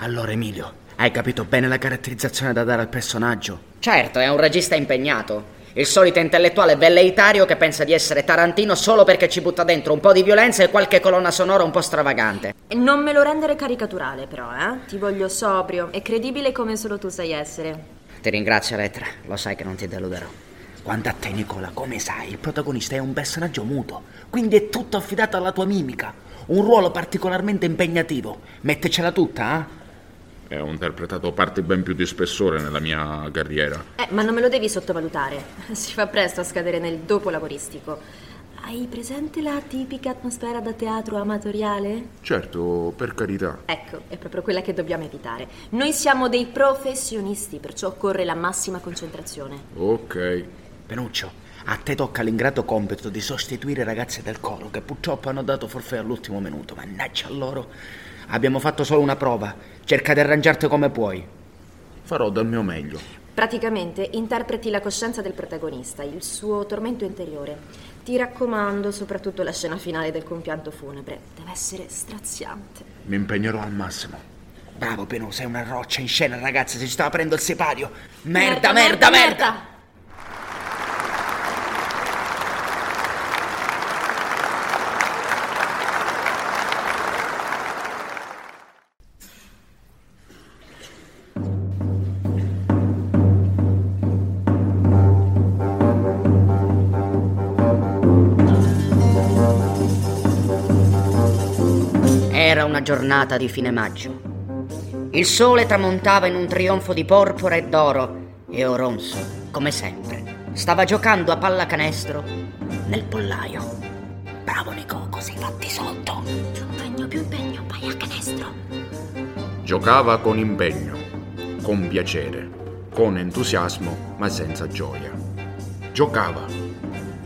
Allora, Emilio, hai capito bene la caratterizzazione da dare al personaggio? Certo, è un regista impegnato. Il solito intellettuale velleitario che pensa di essere Tarantino solo perché ci butta dentro un po' di violenza e qualche colonna sonora un po' stravagante. Non me lo rendere caricaturale, però, eh? Ti voglio sobrio e credibile come solo tu sai essere. Ti ringrazio, Elettra. Lo sai che non ti deluderò. Quanto a te, Nicola, come sai, il protagonista è un personaggio muto, quindi è tutto affidato alla tua mimica. Un ruolo particolarmente impegnativo. Mettecela tutta, eh? E ho interpretato parti ben più di spessore nella mia carriera. Eh, ma non me lo devi sottovalutare. Si fa presto a scadere nel dopo lavoristico. Hai presente la tipica atmosfera da teatro amatoriale? Certo, per carità. Ecco, è proprio quella che dobbiamo evitare. Noi siamo dei professionisti, perciò occorre la massima concentrazione. Ok. Penuccio, a te tocca l'ingrato compito di sostituire i ragazzi del coro che purtroppo hanno dato forfè all'ultimo minuto. Mannaggia a loro. Abbiamo fatto solo una prova. Cerca di arrangiarti come puoi. Farò del mio meglio. Praticamente interpreti la coscienza del protagonista, il suo tormento interiore. Ti raccomando, soprattutto la scena finale del compianto funebre. Deve essere straziante. Mi impegnerò al massimo. Bravo Penu, sei una roccia in scena, ragazzi, si stava aprendo il sipario. Merda, merda, merda! Era una giornata di fine maggio. Il sole tramontava in un trionfo di porpora e d'oro e Oronzo, come sempre, stava giocando a pallacanestro nel pollaio. Bravo Nico, così fatti sotto. Più impegno, più impegno, vai a canestro. Giocava con impegno, con piacere, con entusiasmo, ma senza gioia. Giocava,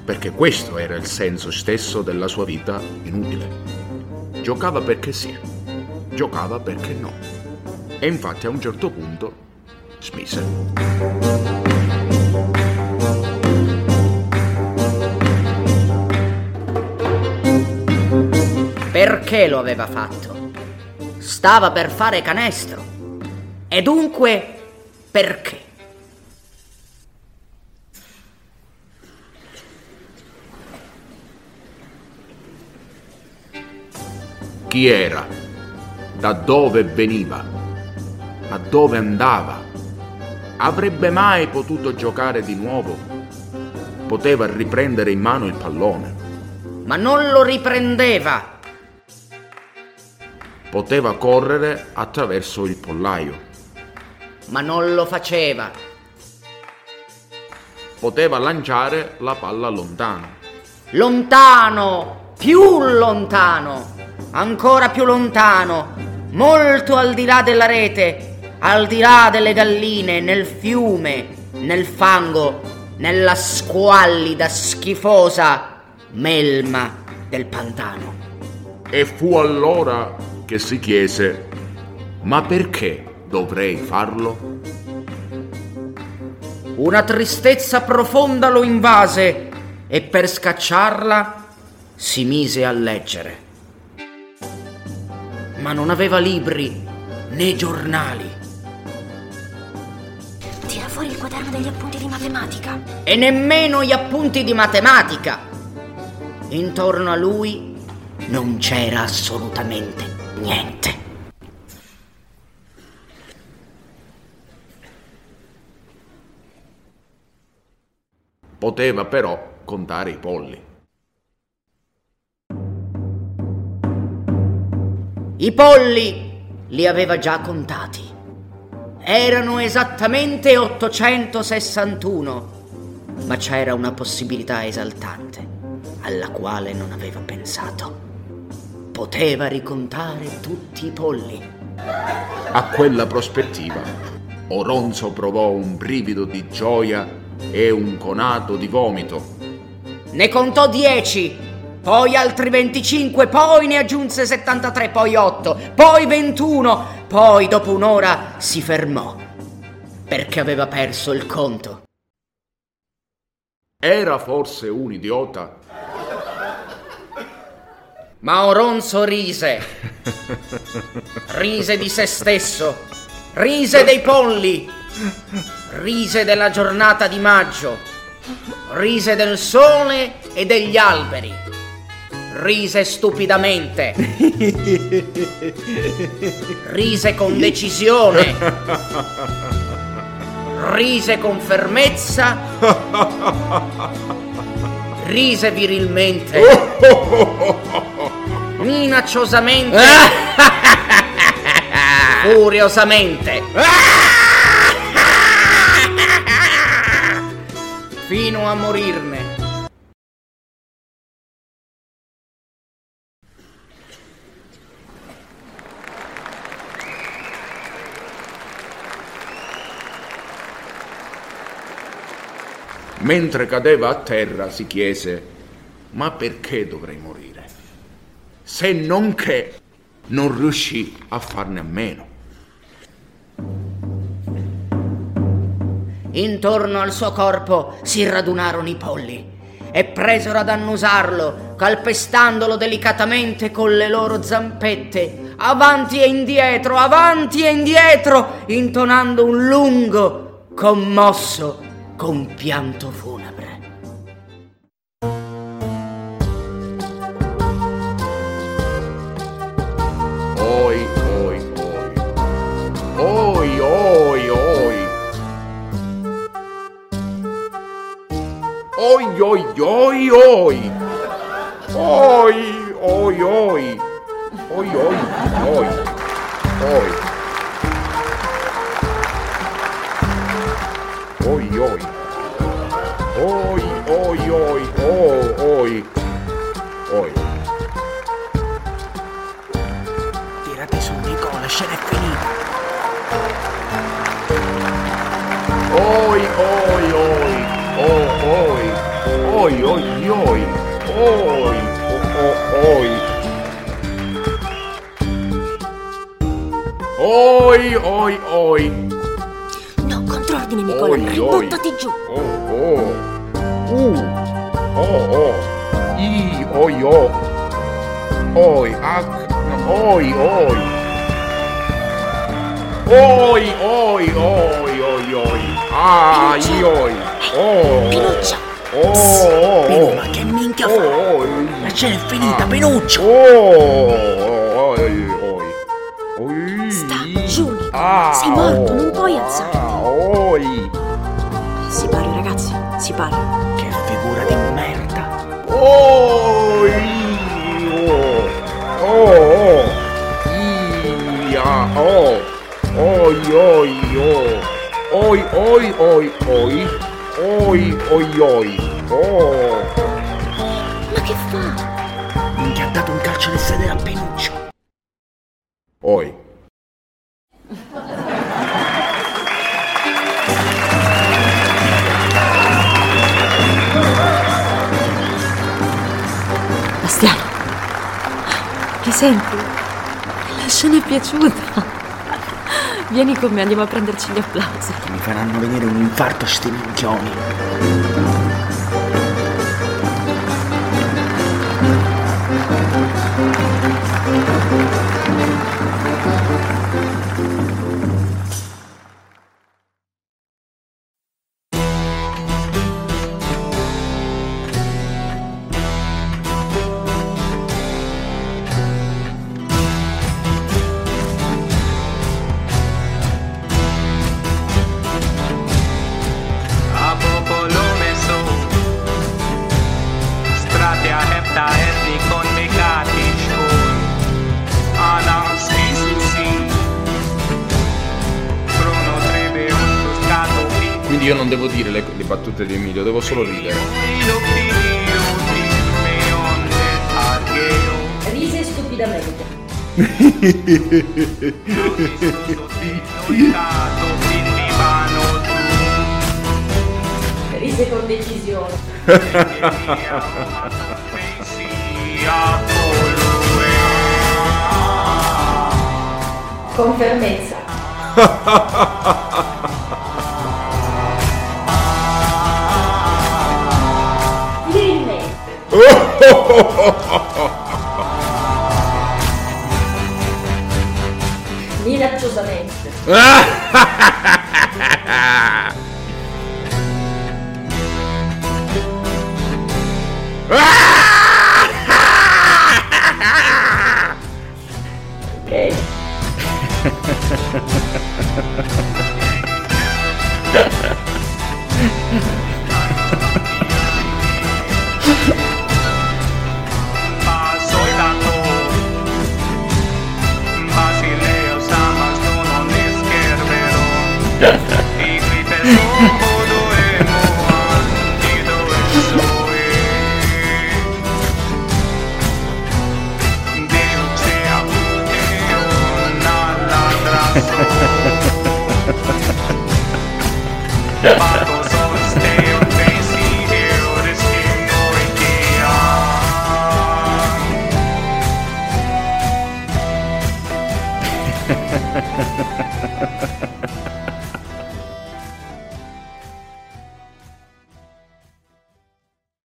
perché questo era il senso stesso della sua vita inutile. Giocava perché sì, giocava perché no. E infatti a un certo punto smise. Perché lo aveva fatto? Stava per fare canestro. E dunque, perché? Chi era? Da dove veniva? Ma dove andava? Avrebbe mai potuto giocare di nuovo? Poteva riprendere in mano il pallone. Ma non lo riprendeva. Poteva correre attraverso il pollaio. Ma non lo faceva. Poteva lanciare la palla lontano. Lontano, più lontano, ancora più lontano, molto al di là della rete, al di là delle galline, nel fiume, nel fango, nella squallida, schifosa melma del pantano. E fu allora che si chiese, ma perché dovrei farlo? Una tristezza profonda lo invase e per scacciarla si mise a leggere. Ma non aveva libri né giornali Tira fuori il quaderno degli appunti di matematica. e nemmeno gli appunti di matematica. Intorno a lui non c'era assolutamente niente. Poteva però contare i polli. I polli li aveva già contati. Erano esattamente 861, ma c'era una possibilità esaltante alla quale non aveva pensato. Poteva ricontare tutti i polli. A quella prospettiva, Oronzo provò un brivido di gioia e un conato di vomito. Ne contò 10, poi altri 25, poi ne aggiunse 73, poi 8, poi 21, poi dopo un'ora si fermò perché aveva perso il conto. Era forse un idiota? Ma Oronzo rise. Rise di se stesso, rise dei polli, rise della giornata di maggio, rise del sole e degli alberi, rise stupidamente, rise con decisione, rise con fermezza, rise virilmente, minacciosamente, furiosamente. fino a morirne. Mentre cadeva a terra si chiese, ma perché dovrei morire? Se non che non riuscì a farne a meno. Intorno al suo corpo si radunarono i polli e presero ad annusarlo, calpestandolo delicatamente con le loro zampette, avanti e indietro, avanti e indietro, intonando un lungo, commosso compianto funebre. Oi, oi, oi. Oi, oi, oi. Oi, oi, oi, oi. Oi, oi, oi. Oi, oi, oi. Oi. Oi, oi. Oi, oi, oi, oh, oi. Oi. Tirati su, Nico, la scena è finita. Oi, oi, oi. Oh, oi. Oi, oi, oi. Oi, oh, oh, oi. Oi, oi, oi. Controordine, Nicola. Oi, oi. Ributtati giù. Oh, oh. Uh. Oh, oh. I, oi, oh. Oi, ac. Oi, oi. Oi, oi, oi, oi, oi. Ah, i, oi. Oh. Pinuccio. Oh, oh, Pino, oh. ma che minchia fa? Oh, oi. La scena è finita, Penuccio! Oh, oi, oi. Oi. Sta giù, Nico. Ah, Sei morto, oh, non puoi alzarti. Ah, oi. Si pare, ragazzi, si pare. Che figura di merda! Oi. Oh, oh, oh. Ia, oh. Oi, oi, oh. Oi, oi, oi, oi. Oi, oi, oi. Oh. Ma che fa? Minchia ha dato un calcio nel sedere a senti? La scena è piaciuta. Vieni con me, andiamo a prenderci gli applausi. Mi faranno venire un infarto sti minchioni! Devo dire le, le battute di Emilio, devo solo ridere. Rise stupidamente. Rise con decisione. Con fermezza. Virilmente. Soy Yeah.